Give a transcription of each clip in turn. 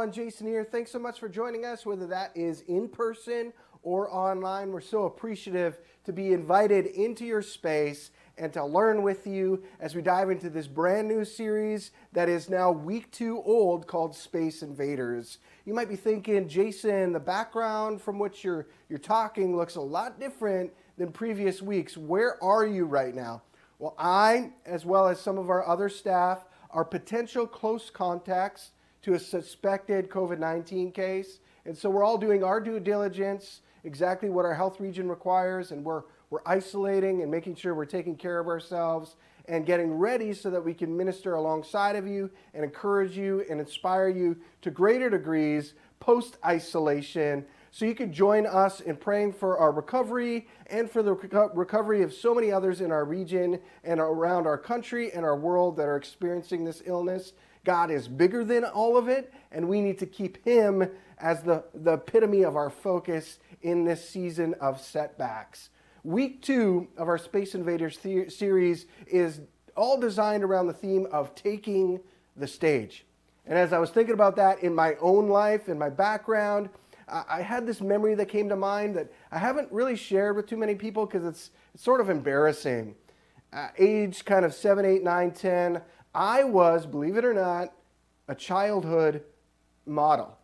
Everyone, Jason here. Thanks so much for joining us, whether that is in person or online. We're so appreciative to be invited into your space and to learn with you as we dive into this brand new series that is now week two old called Space Invaders. You might be thinking, Jason, the background from which you're, you're talking looks a lot different than previous weeks. Where are you right now? Well, I, as well as some of our other staff, are potential close contacts to a suspected COVID 19 case. And so we're all doing our due diligence, exactly what our health region requires, and we're we're isolating and making sure we're taking care of ourselves and getting ready so that we can minister alongside of you and encourage you and inspire you to greater degrees post isolation. So you can join us in praying for our recovery and for the recovery of so many others in our region and around our country and our world that are experiencing this illness. God is bigger than all of it, and we need to keep Him as the, the epitome of our focus in this season of setbacks. Week two of our Space Invaders the- series is all designed around the theme of taking the stage. And as I was thinking about that in my own life, in my background, I had this memory that came to mind that I haven't really shared with too many people because it's, it's, sort of embarrassing. Uh, age kind of 7, 8, 9, 10, I was, believe it or not, a childhood model.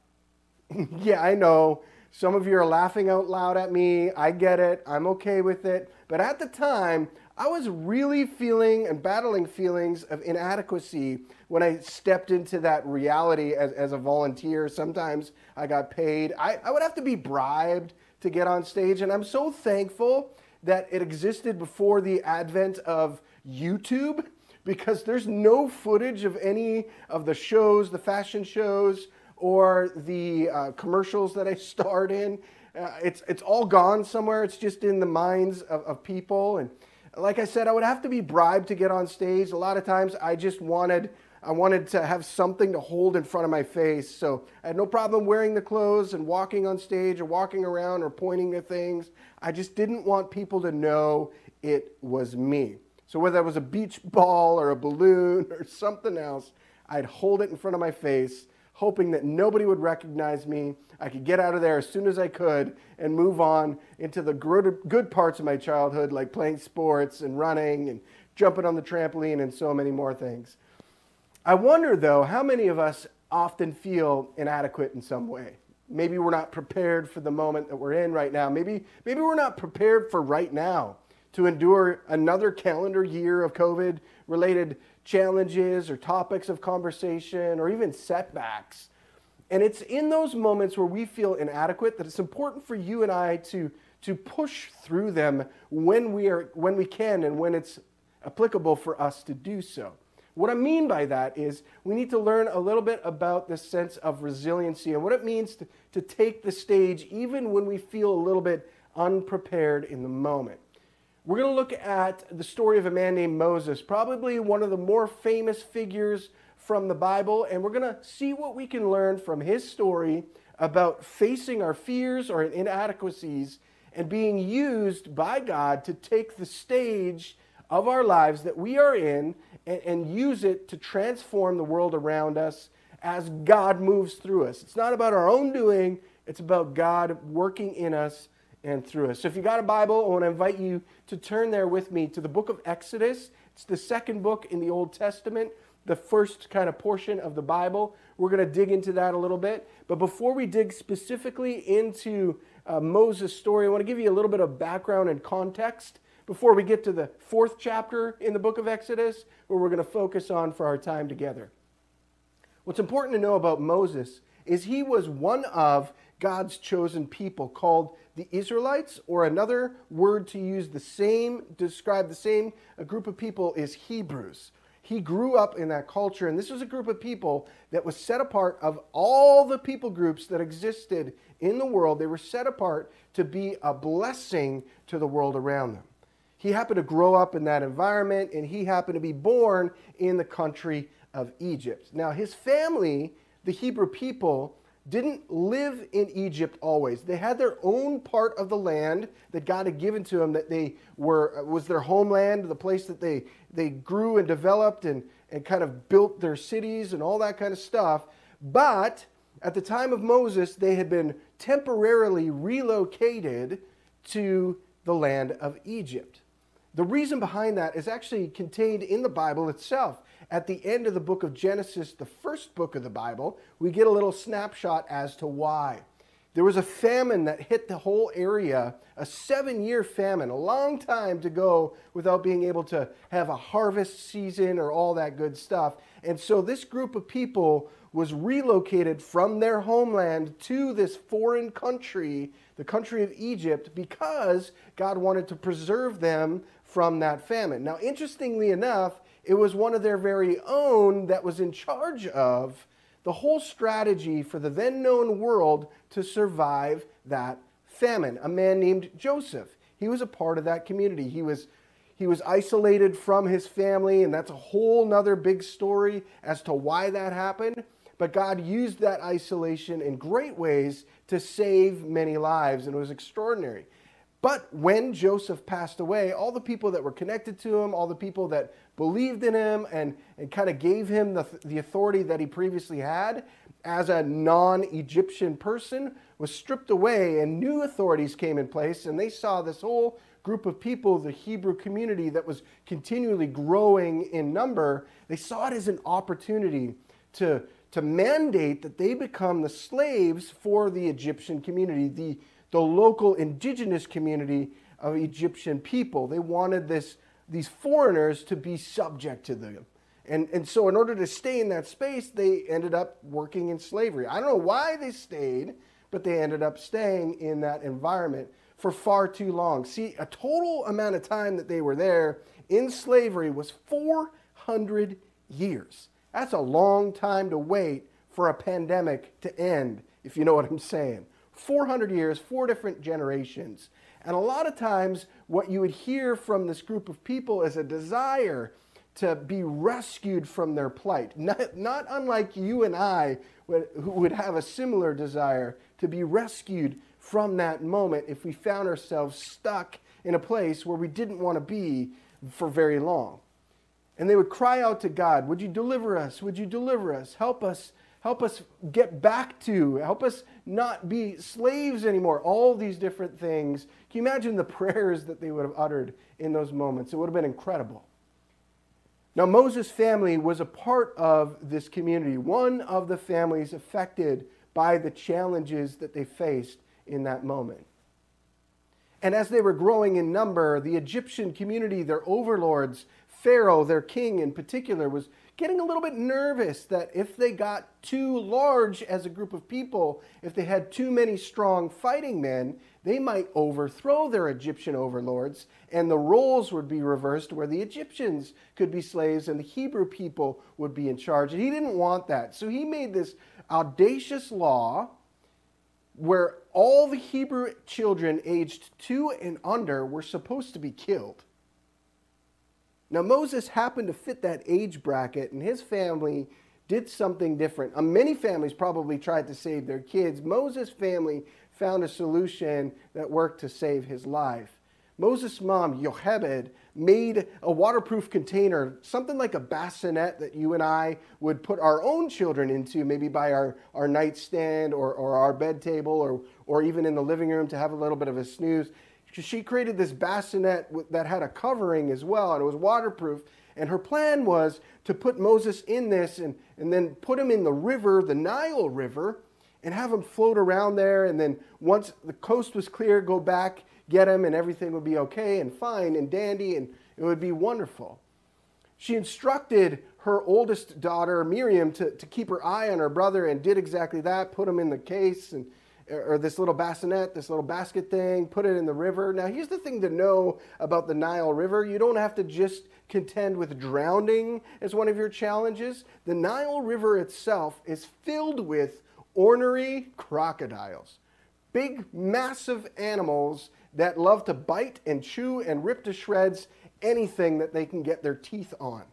yeah, I know some of you are laughing out loud at me. I get it. I'm okay with it. But at the time, I was really feeling and battling feelings of inadequacy when I stepped into that reality as, as a volunteer. Sometimes I got paid. I, I would have to be bribed to get on stage. And I'm so thankful that it existed before the advent of YouTube because there's no footage of any of the shows, the fashion shows, or the uh, commercials that I starred in. Uh, it's, it's all gone somewhere. It's just in the minds of, of people. And like I said, I would have to be bribed to get on stage. A lot of times I just wanted, I wanted to have something to hold in front of my face. So I had no problem wearing the clothes and walking on stage or walking around or pointing at things. I just didn't want people to know it was me. So whether it was a beach ball or a balloon or something else, I'd hold it in front of my face hoping that nobody would recognize me. I could get out of there as soon as I could and move on into the good parts of my childhood, like playing sports and running and jumping on the trampoline and so many more things. I wonder, though, how many of us often feel inadequate in some way. Maybe we're not prepared for the moment that we're in right now. Maybe, maybe we're not prepared for right now to endure another calendar year of COVID related challenges or topics of conversation or even setbacks. And it's in those moments where we feel inadequate that it's important for you and I to, to push through them when we, are, when we can and when it's applicable for us to do so. What I mean by that is we need to learn a little bit about this sense of resiliency and what it means to, to take the stage even when we feel a little bit unprepared in the moment. We're going to look at the story of a man named Moses, probably one of the more famous figures from the Bible, and we're going to see what we can learn from his story about facing our fears or inadequacies and being used by God to take the stage of our lives that we are in and, and, use it to transform the world around us as God moves through us. It's not about our own doing, it's about God working in us and through us. So if you got a Bible, I want to invite you to turn there with me to the book of Exodus. It's the second book in the Old Testament, the first kind of portion of the Bible. We're going to dig into that a little bit. But before we dig specifically into uh, Moses' story, I want to give you a little bit of background and context before we get to the fourth chapter in the book of Exodus, where we're going to focus on for our time together. What's important to know about Moses is he was one of God's chosen people called the Israelites, or another word to use the same, describe the same a group of people is Hebrews. He grew up in that culture, and this was a group of people that was set apart of all the people groups that existed in the world. They were set apart to be a blessing to the world around them. He happened to grow up in that environment, and he happened to be born in the country of Egypt. Now, his family, the Hebrew people, didn't live in Egypt always. They had their own part of the land that God had given to them that they were uh, was their homeland, the place that they they grew and developed and and kind of built their cities and all that kind of stuff. But At the time of Moses, they had been temporarily relocated to the land of Egypt. The reason behind that is actually contained in the Bible itself. At the end of the book of Genesis, the first book of the Bible, we get a little snapshot as to why. There was a famine that hit the whole area, a seven year famine, a long time to go without being able to have a harvest season or all that good stuff. And so this group of people was relocated from their homeland to this foreign country, the country of Egypt, because God wanted to preserve them from that famine. Now, interestingly enough, it was one of their very own that was in charge of the whole strategy for the then known world to survive that famine, a man named Joseph. He was a part of that community. He was he was isolated from his family, and that's a whole nother big story as to why that happened. But God used that isolation in great ways to save many lives, and it was extraordinary. But when Joseph passed away, all the people that were connected to him, all the people that believed in him and, and kind of gave him the, the authority that he previously had as a non Egyptian person, was stripped away, and new authorities came in place, and they saw this whole group of people, the Hebrew community that was continually growing in number, they saw it as an opportunity to to mandate that they become the slaves for the Egyptian community, the, the local indigenous community of Egyptian people. They wanted this, these foreigners to be subject to them. And, and so, in order to stay in that space, they ended up working in slavery. I don't know why they stayed, but they ended up staying in that environment for far too long. See, a total amount of time that they were there in slavery was 400 years. That's a long time to wait for a pandemic to end, if you know what I'm saying. 400 years, four different generations. And a lot of times, what you would hear from this group of people is a desire to be rescued from their plight. Not, not unlike you and I, who would have a similar desire to be rescued from that moment if we found ourselves stuck in a place where we didn't want to be for very long. And they would cry out to God, Would you deliver us? Would you deliver us? Help us. Help us get back to, help us not be slaves anymore. All these different things. Can you imagine the prayers that they would have uttered in those moments? It would have been incredible. Now, Moses' family was a part of this community, one of the families affected by the challenges that they faced in that moment. And as they were growing in number, the Egyptian community, their overlords, Pharaoh, their king in particular, was getting a little bit nervous that if they got too large as a group of people, if they had too many strong fighting men, they might overthrow their Egyptian overlords and the roles would be reversed where the Egyptians could be slaves and the Hebrew people would be in charge. And he didn't want that. So he made this audacious law where all the Hebrew children aged two and under were supposed to be killed. Now, Moses happened to fit that age bracket, and his family did something different. Uh, many families probably tried to save their kids. Moses' family found a solution that worked to save his life. Moses' mom, Yochebed, made a waterproof container, something like a bassinet that you and I would put our own children into, maybe by our, our nightstand or, or our bed table or, or even in the living room to have a little bit of a snooze she created this bassinet that had a covering as well, and it was waterproof. And her plan was to put Moses in this and, and then put him in the river, the Nile River, and have him float around there. And then once the coast was clear, go back, get him, and everything would be okay and fine and dandy, and it would be wonderful. She instructed her oldest daughter, Miriam, to, to keep her eye on her brother and did exactly that, put him in the case and or this little bassinet, this little basket thing, put it in the river. Now, here's the thing to know about the Nile River you don't have to just contend with drowning as one of your challenges. The Nile River itself is filled with ornery crocodiles, big, massive animals that love to bite and chew and rip to shreds anything that they can get their teeth on.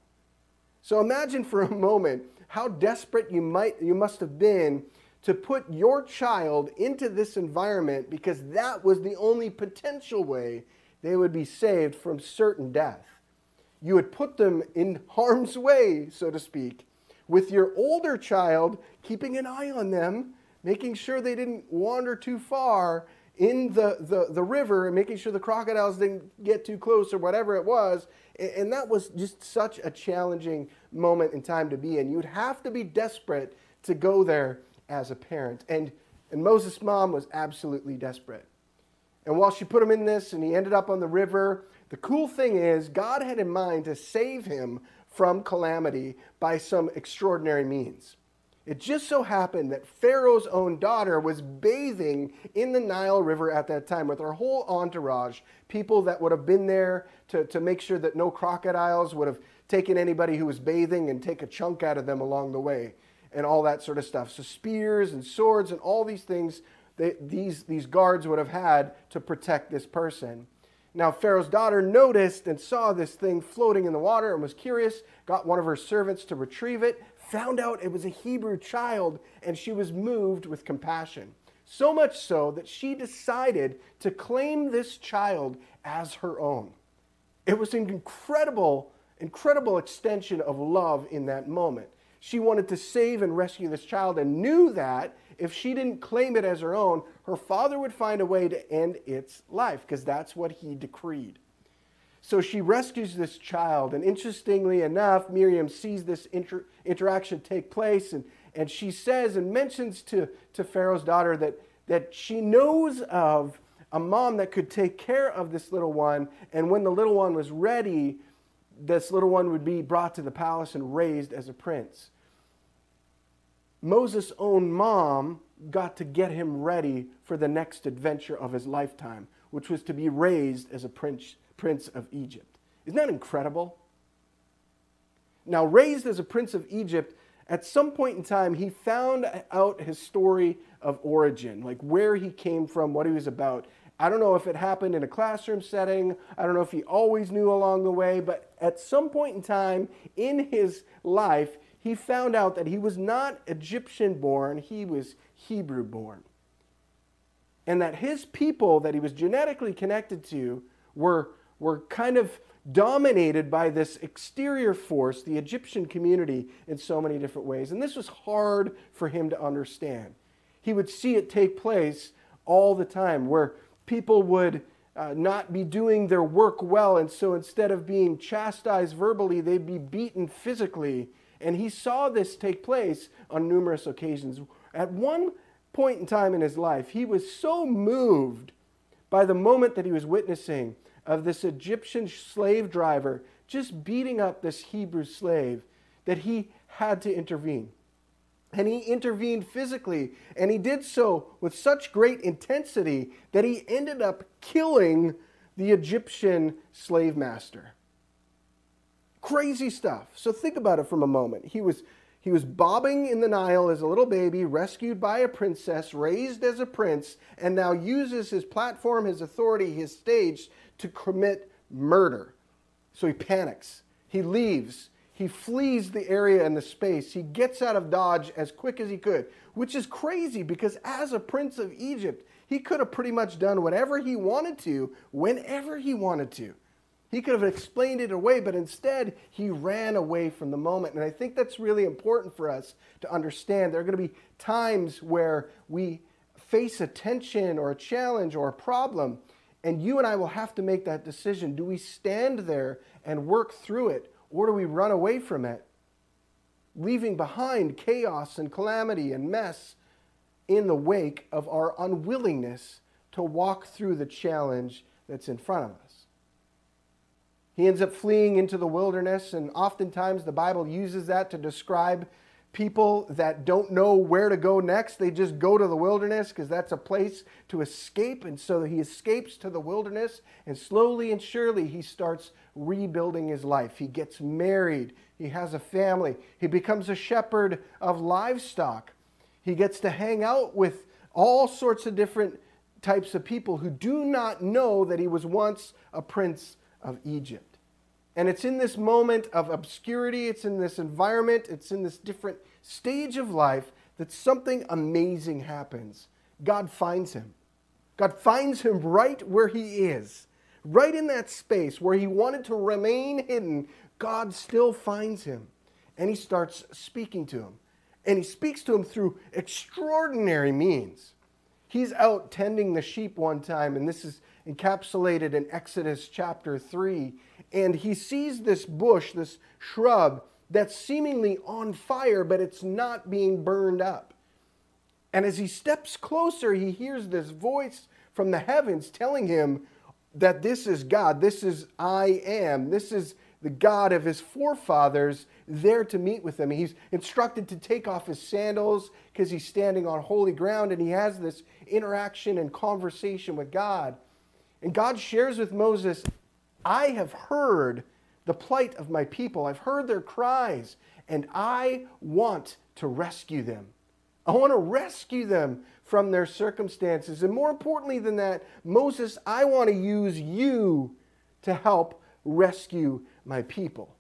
So imagine for a moment how desperate you might you must have been to put your child into this environment because that was the only potential way they would be saved from certain death. You would put them in harm's way, so to speak, with your older child, keeping an eye on them, making sure they didn't wander too far in the, the, the river and making sure the crocodiles didn't get too close or whatever it was. And that was just such a challenging moment in time to be in. You'd have to be desperate to go there as a parent. And, and Moses' mom was absolutely desperate. And while she put him in this and he ended up on the river, the cool thing is God had in mind to save him from calamity by some extraordinary means. It just so happened that Pharaoh's own daughter was bathing in the Nile River at that time with her whole entourage, people that would have been there to, to make sure that no crocodiles would have taken anybody who was bathing and take a chunk out of them along the way, and all that sort of stuff. So, spears and swords and all these things they, these, these guards would have had to protect this person. Now, Pharaoh's daughter noticed and saw this thing floating in the water and was curious, got one of her servants to retrieve it, found out it was a Hebrew child, and she was moved with compassion. So much so that she decided to claim this child as her own. It was an incredible, incredible extension of love in that moment. She wanted to save and rescue this child and knew that if she didn't claim it as her own, her father would find a way to end its life because that's what he decreed. So she rescues this child, and interestingly enough, Miriam sees this inter- interaction take place, and, and she says and mentions to, to Pharaoh's daughter that, that she knows of a mom that could take care of this little one, and when the little one was ready, this little one would be brought to the palace and raised as a prince. Moses' own mom got to get him ready for the next adventure of his lifetime, which was to be raised as a prince prince of Egypt. Isn't that incredible? Now, raised as a prince of Egypt, at some point in time, he found out his story of origin, like where he came from, what he was about. I don't know if it happened in a classroom setting. I don't know if he always knew along the way, but at some point in time in his life, he found out that he was not Egyptian born, he was Hebrew born. And that his people that he was genetically connected to were were kind of dominated by this exterior force, the Egyptian community, in so many different ways. And this was hard for him to understand. He would see it take place all the time where people would uh, not be doing their work well, and so instead of being chastised verbally, they'd be beaten physically. And he saw this take place on numerous occasions. At one point in time in his life, he was so moved by the moment that he was witnessing of this Egyptian slave driver just beating up this Hebrew slave that he had to intervene. And he intervened physically, and he did so with such great intensity that he ended up killing the Egyptian slave master. Crazy stuff. So think about it for a moment. He was, he was bobbing in the Nile as a little baby, rescued by a princess, raised as a prince, and now uses his platform, his authority, his stage to commit murder. So he panics. He leaves. He flees the area and the space. He gets out of Dodge as quick as he could, which is crazy because as a prince of Egypt, he could have pretty much done whatever he wanted to, whenever he wanted to. He could have explained it away, but instead he ran away from the moment. And I think that's really important for us to understand. There are going to be times where we face a tension or a challenge or a problem, and you and I will have to make that decision. Do we stand there and work through it, or do we run away from it, leaving behind chaos and calamity and mess in the wake of our unwillingness to walk through the challenge that's in front of us? He ends up fleeing into the wilderness, and oftentimes the Bible uses that to describe people that don't know where to go next. They just go to the wilderness because that's a place to escape. And so he escapes to the wilderness, and slowly and surely he starts rebuilding his life. He gets married, he has a family, he becomes a shepherd of livestock. He gets to hang out with all sorts of different types of people who do not know that he was once a prince of Egypt. And it's in this moment of obscurity, it's in this environment, it's in this different stage of life that something amazing happens. God finds him. God finds him right where he is, right in that space where he wanted to remain hidden. God still finds him. and he starts speaking to him. And he speaks to him through extraordinary means. He's out tending the sheep one time, and this is encapsulated in Exodus chapter 3. And he sees this bush, this shrub, that's seemingly on fire, but it's not being burned up. And as he steps closer, he hears this voice from the heavens telling him that this is God, this is I am, this is the God of his forefathers there to meet with him. He's instructed to take off his sandals because he's standing on holy ground and he has this interaction and conversation with God. And God shares with Moses, I have heard the plight of my people, I've heard their cries, and I want to rescue them. I want to rescue them from their circumstances. And more importantly than that, Moses, I want to use you to help rescue my people.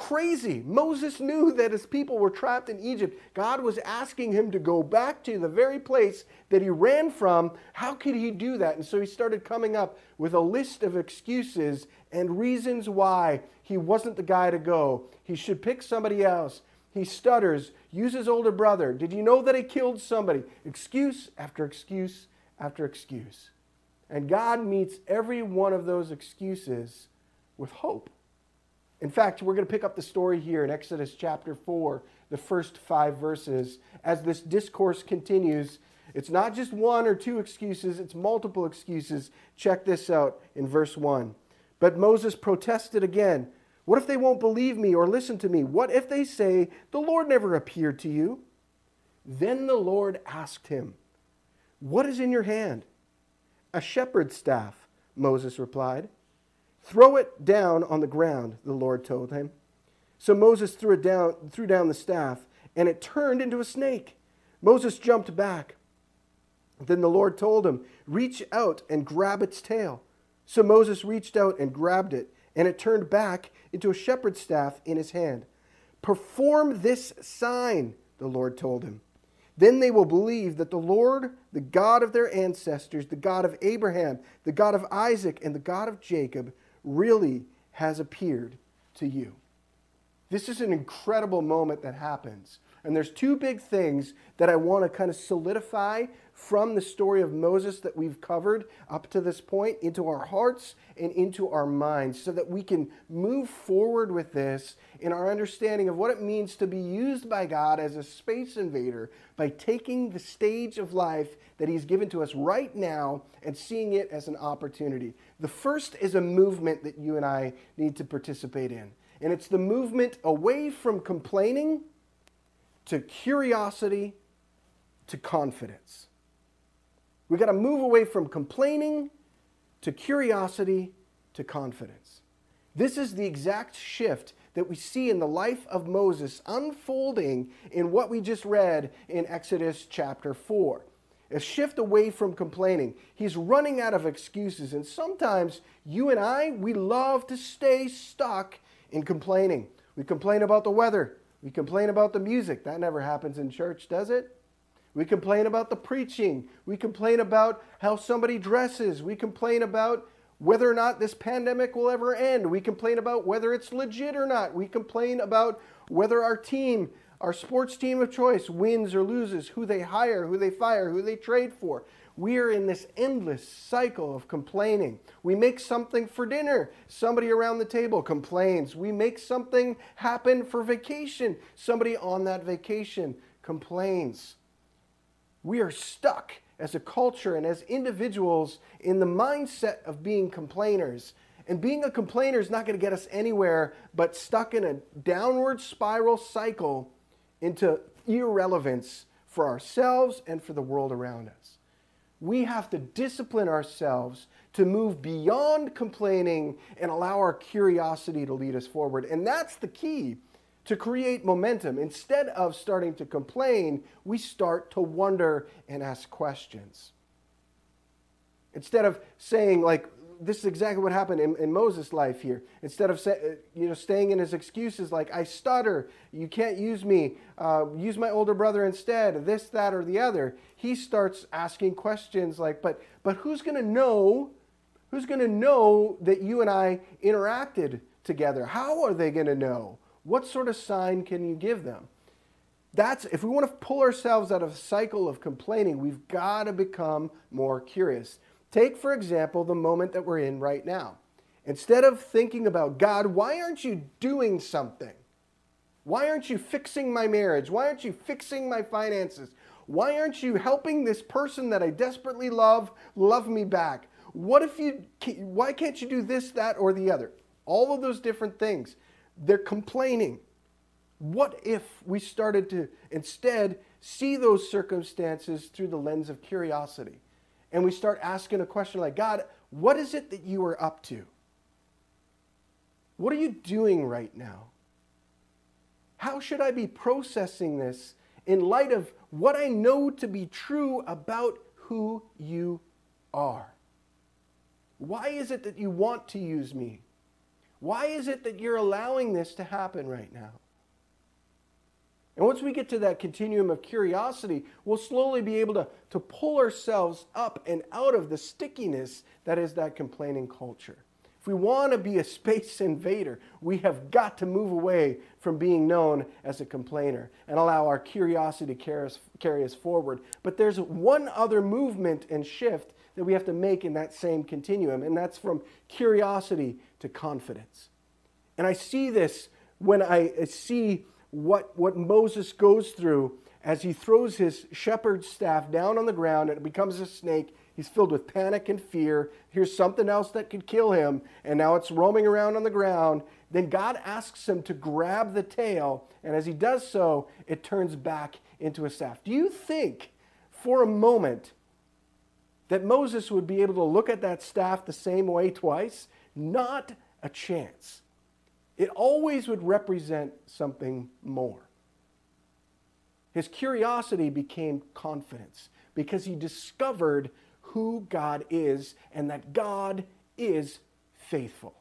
Crazy. Moses knew that his people were trapped in Egypt. God was asking him to go back to the very place that he ran from. How could he do that? And so he started coming up with a list of excuses and reasons why he wasn't the guy to go. He should pick somebody else. He stutters, use his older brother. Did you know that he killed somebody? Excuse after excuse after excuse. And God meets every one of those excuses with hope. In fact, we're going to pick up the story here in Exodus chapter 4, the first five verses. As this discourse continues, it's not just one or two excuses, it's multiple excuses. Check this out in verse 1. But Moses protested again. What if they won't believe me or listen to me? What if they say, The Lord never appeared to you? Then the Lord asked him, What is in your hand? A shepherd's staff, Moses replied. Throw it down on the ground, the Lord told him. So Moses threw, it down, threw down the staff, and it turned into a snake. Moses jumped back. Then the Lord told him, Reach out and grab its tail. So Moses reached out and grabbed it, and it turned back into a shepherd's staff in his hand. Perform this sign, the Lord told him. Then they will believe that the Lord, the God of their ancestors, the God of Abraham, the God of Isaac, and the God of Jacob, really has appeared to you. This is an incredible moment that happens. And there's two big things that I want to kind of solidify from the story of Moses that we've covered up to this point into our hearts and into our minds so that we can move forward with this in our understanding of what it means to be used by God as a space invader by taking the stage of life that He's given to us right now and seeing it as an opportunity. The first is a movement that you and I need to participate in, and it's the movement away from complaining to curiosity to confidence. We got to move away from complaining to curiosity to confidence. This is the exact shift that we see in the life of Moses unfolding in what we just read in Exodus chapter 4. A shift away from complaining. He's running out of excuses. And sometimes you and I, we love to stay stuck in complaining. We complain about the weather. We complain about the music. That never happens in church, does it? We complain about the preaching. We complain about how somebody dresses. We complain about whether or not this pandemic will ever end. We complain about whether it's legit or not. We complain about whether our team, our sports team of choice, wins or loses, who they hire, who they fire, who they trade for. We are in this endless cycle of complaining. We make something for dinner. Somebody around the table complains. We make something happen for vacation. Somebody on that vacation complains. We are stuck as a culture and as individuals in the mindset of being complainers. And being a complainer is not going to get us anywhere but stuck in a downward spiral cycle into irrelevance for ourselves and for the world around us. We have to discipline ourselves to move beyond complaining and allow our curiosity to lead us forward. And that's the key to create momentum. Instead of starting to complain, we start to wonder and ask questions. Instead of saying, like, this is exactly what happened in, in Moses' life here. Instead of you know staying in his excuses like I stutter, you can't use me, uh, use my older brother instead, this, that, or the other. He starts asking questions like, but but who's going to know? Who's going to know that you and I interacted together? How are they going to know? What sort of sign can you give them? That's if we want to pull ourselves out of a cycle of complaining, we've got to become more curious. Take, for example, the moment that we're in right now. Instead of thinking about, God, why aren't you doing something? Why aren't you fixing my marriage? Why aren't you fixing my finances? Why aren't you helping this person that I desperately love love me back? What if you, why can't you do this, that, or the other? All of those different things. They're complaining. What if we started to instead see those circumstances through the lens of curiosity? And we start asking a question like, God, what is it that you are up to? What are you doing right now? How should I be processing this in light of what I know to be true about who you are? Why is it that you want to use me? Why is it that you're allowing this to happen right now? And once we get to that continuum of curiosity, we'll slowly be able to, to pull ourselves up and out of the stickiness that is that complaining culture. If we want to be a space invader, we have got to move away from being known as a complainer and allow our curiosity to carry us, carry us forward. But there's one other movement and shift that we have to make in that same continuum, and that's from curiosity to confidence. And I see this when I see what, what Moses goes through as he throws his shepherd's staff down on the ground and it becomes a snake He's filled with panic and fear. Here's something else that could kill him, and now it's roaming around on the ground. Then God asks him to grab the tail, and as he does so, it turns back into a staff. Do you think for a moment that Moses would be able to look at that staff the same way twice? Not a chance. It always would represent something more. His curiosity became confidence because he discovered who God is and that God is faithful.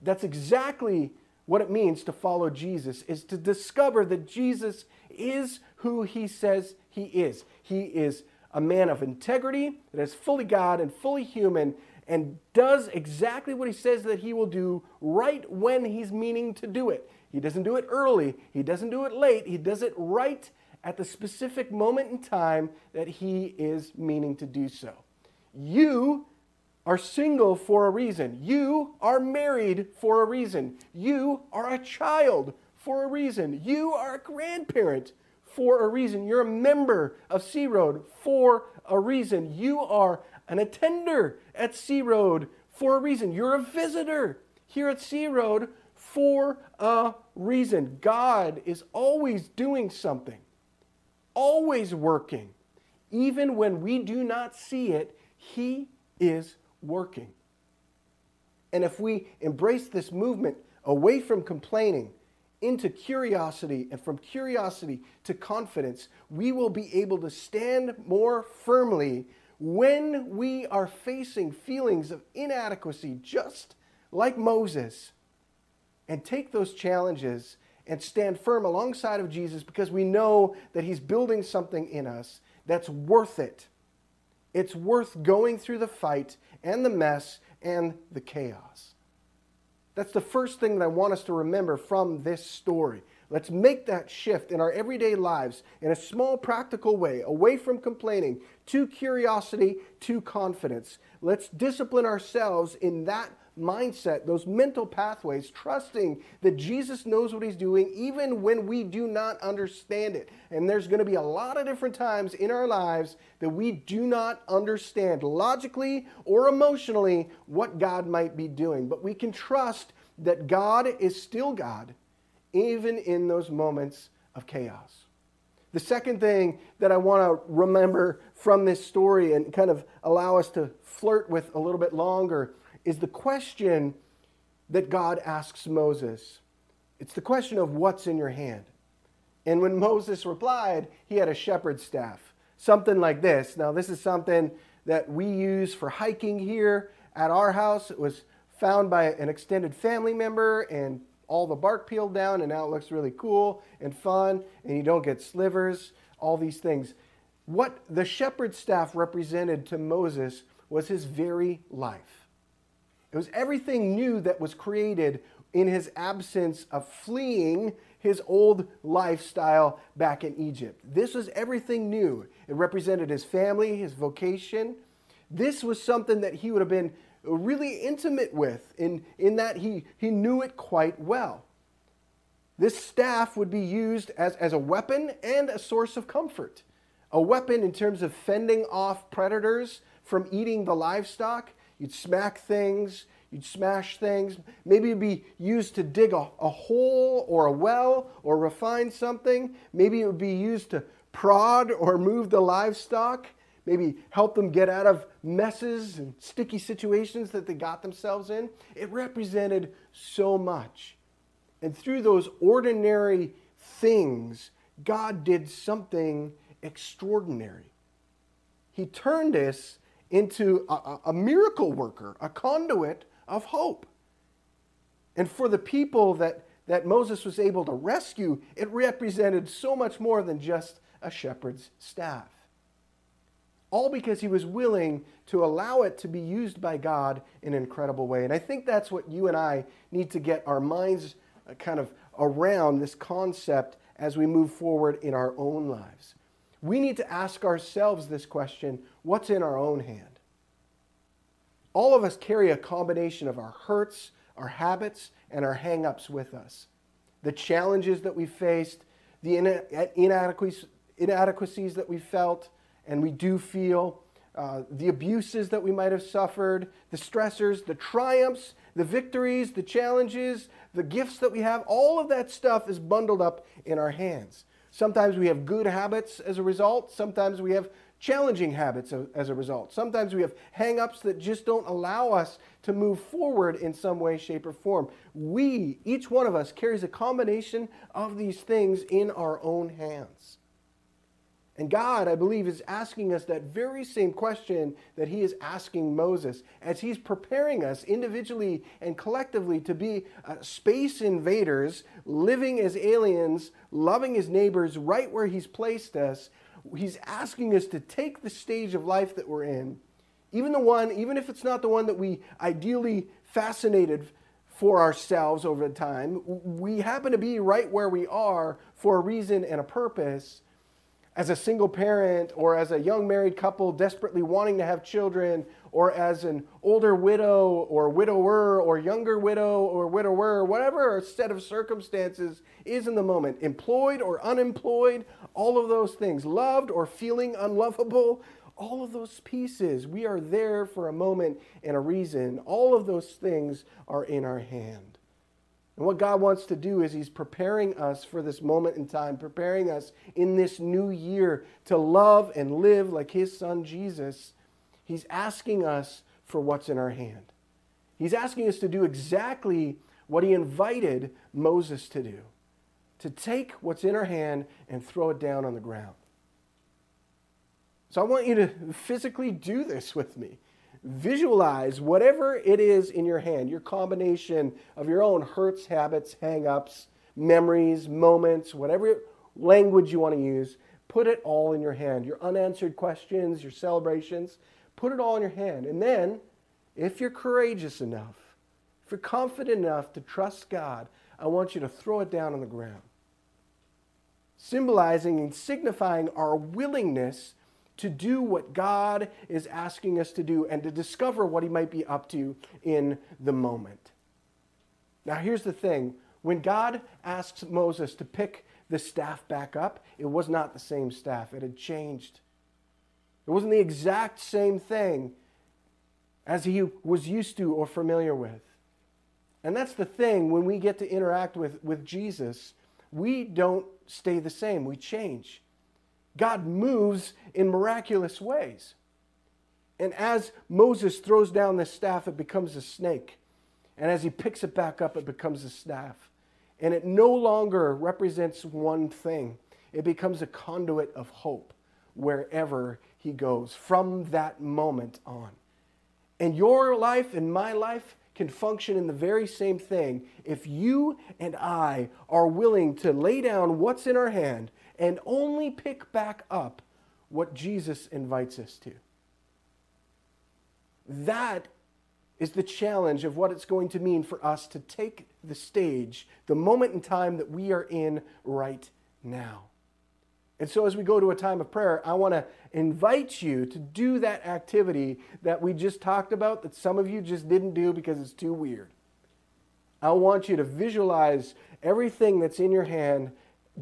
That's exactly what it means to follow Jesus is to discover that Jesus is who he says he is. He is a man of integrity that is fully God and fully human and does exactly what he says that he will do right when he's meaning to do it. He doesn't do it early, he doesn't do it late, he does it right at the specific moment in time that He is meaning to do so. You are single for a reason. You are married for a reason. You are a child for a reason. You are a grandparent for a reason. You're a member of Sea Road for a reason. You are an attender at Sea Road for a reason. You're a visitor here at Sea Road for a reason. God is always doing something always working. Even when we do not see it, He is working. And if we embrace this movement away from complaining into curiosity and from curiosity to confidence, we will be able to stand more firmly when we are facing feelings of inadequacy, just like Moses, and take those challenges and stand firm alongside of Jesus because we know that He's building something in us that's worth it. It's worth going through the fight and the mess and the chaos. That's the first thing that I want us to remember from this story. Let's make that shift in our everyday lives in a small, practical way, away from complaining to curiosity to confidence. Let's discipline ourselves in that mindset, those mental pathways, trusting that Jesus knows what he's doing even when we do not understand it. And there's going to be a lot of different times in our lives that we do not understand logically or emotionally what God might be doing. But we can trust that God is still God, even in those moments of chaos. The second thing that I want to remember from this story and kind of allow us to flirt with a little bit longer is the question that God asks Moses. It's the question of what's in your hand. And when Moses replied, he had a shepherd's staff, something like this. Now, this is something that we use for hiking here at our house. It was found by an extended family member, and all the bark peeled down, and now it looks really cool and fun, and you don't get slivers, all these things. What the shepherd's staff represented to Moses was his very life. It was everything new that was created in his absence of fleeing his old lifestyle back in Egypt. This was everything new. It represented his family, his vocation. This was something that he would have been really intimate with, in, in that he, he knew it quite well. This staff would be used as, as a weapon and a source of comfort. A weapon in terms of fending off predators from eating the livestock. You'd smack things, you'd smash things. Maybe it'd be used to dig a, a hole or a well or refine something. Maybe it would be used to prod or move the livestock maybe help them get out of messes and sticky situations that they got themselves in. It represented so much. And through those ordinary things, God did something extraordinary. He turned us into a, a, miracle worker, a conduit of hope. And for the people that, that Moses was able to rescue, it represented so much more than just a shepherd's staff all because he was willing to allow it to be used by God in an incredible way. And I think that's what you and I need to get our minds uh, kind of around this concept as we move forward in our own lives. We need to ask ourselves this question what's in our own hand? All of us carry a combination of our hurts, our habits, and our hang ups with us. The challenges that we faced, the inadequacies that we felt, and we do feel uh, the abuses that we might have suffered, the stressors, the triumphs, the victories, the challenges, the gifts that we have, all of that stuff is bundled up in our hands. Sometimes we have good habits as a result, sometimes we have challenging habits as a result. Sometimes we have hang ups that just don't allow us to move forward in some way, shape, or form. We, each one of us, carries a combination of these things in our own hands. And God, I believe, is asking us that very same question that He is asking Moses as He's preparing us individually and collectively to be uh, space invaders, living as aliens, loving His neighbors right where He's placed us. He's asking us to take the stage of life that we're in, even the one, even if it's not the one that we ideally fascinated for ourselves over time, we happen to be right where we are for a reason and a purpose as a single parent or as a young married couple desperately wanting to have children or as an older widow or widower or younger widow or widower, whatever set of circumstances is in the moment, employed or unemployed, all of those things, loved or feeling unlovable, all of those pieces, we are there for a moment and a reason. All of those things are in our hand. And what God wants to do is He's preparing us for this moment in time, preparing us in this new year to love and live like His Son Jesus. He's asking us for what's in our hand. He's asking us to do exactly what He invited Moses to do to take what's in our hand and throw it down on the ground. So I want you to physically do this with me visualize whatever it is in your hand, your combination of your own hurts, habits, hang ups, memories, moments, whatever language you want to use, put it all in your hand. Your unanswered questions, your celebrations, put it all in your hand. And then, if you're courageous enough, if you're confident enough to trust God, I want you to throw it down on the ground. Symbolizing and signifying our willingness to do what God is asking us to do and to discover what He might be up to in the moment. Now, here's the thing when God asks Moses to pick the staff back up, it was not the same staff, it had changed. It wasn't the exact same thing as he was used to or familiar with. And that's the thing when we get to interact with, with Jesus, we don't stay the same, we change. God moves in miraculous ways. And as Moses throws down the staff, it becomes a snake. And as he picks it back up, it becomes a staff. And it no longer represents one thing, it becomes a conduit of hope wherever he goes from that moment on. And your life and my life can function in the very same thing if you and I are willing to lay down what's in our hand and only pick back up what Jesus invites us to. That is the challenge of what it's going to mean for us to take the stage, the moment in time that we are in right now. And so, as we go to a time of prayer, I want to invite you to do that activity that we just talked about that some of you just didn't do because it's too weird. I want you to visualize everything that's in your hand,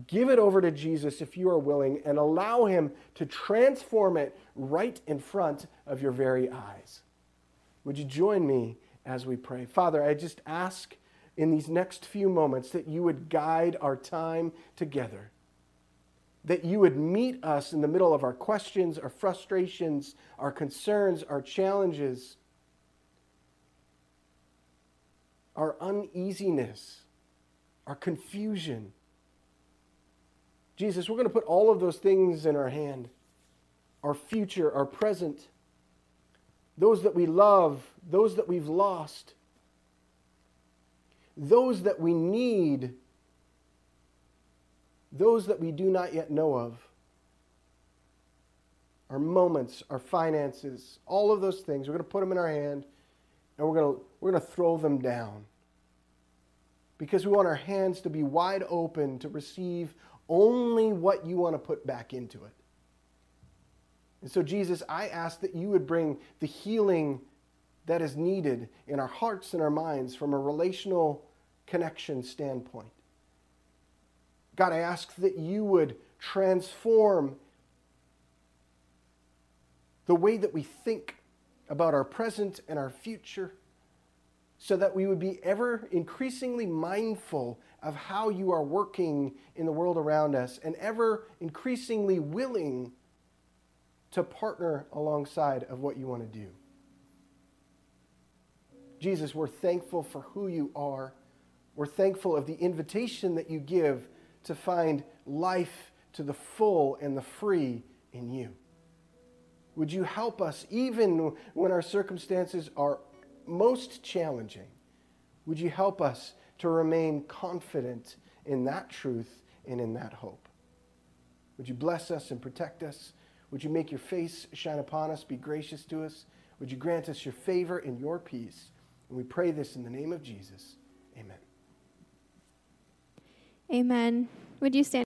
give it over to Jesus if you are willing, and allow Him to transform it right in front of your very eyes. Would you join me as we pray? Father, I just ask in these next few moments that you would guide our time together, that you would meet us in the middle of our questions, our frustrations, our concerns, our challenges, our uneasiness, our confusion. Jesus, we're going to put all of those things in our hand our future, our present those that we love, those that we've lost, those that we need, those that we do not yet know of, our moments, our finances, all of those things. We're going to put them in our hand and we're going to, we're going to throw them down because we want our hands to be wide open to receive only what you want to put back into it. And so, Jesus, I ask that you would bring the healing that is needed in our hearts and our minds from a relational connection standpoint. God, I ask that you would transform the way that we think about our present and our future so that we would be ever increasingly mindful of how you are working in the world around us and ever increasingly willing to partner alongside of what you want to do. Jesus, we're thankful for who you are. We're thankful of the invitation that you give to find life to the full and the free in you. Would you help us even when our circumstances are most challenging? Would you help us to remain confident in that truth and in that hope? Would you bless us and protect us? Would you make your face shine upon us, be gracious to us? Would you grant us your favor and your peace? And we pray this in the name of Jesus. Amen. Amen. Would you stand?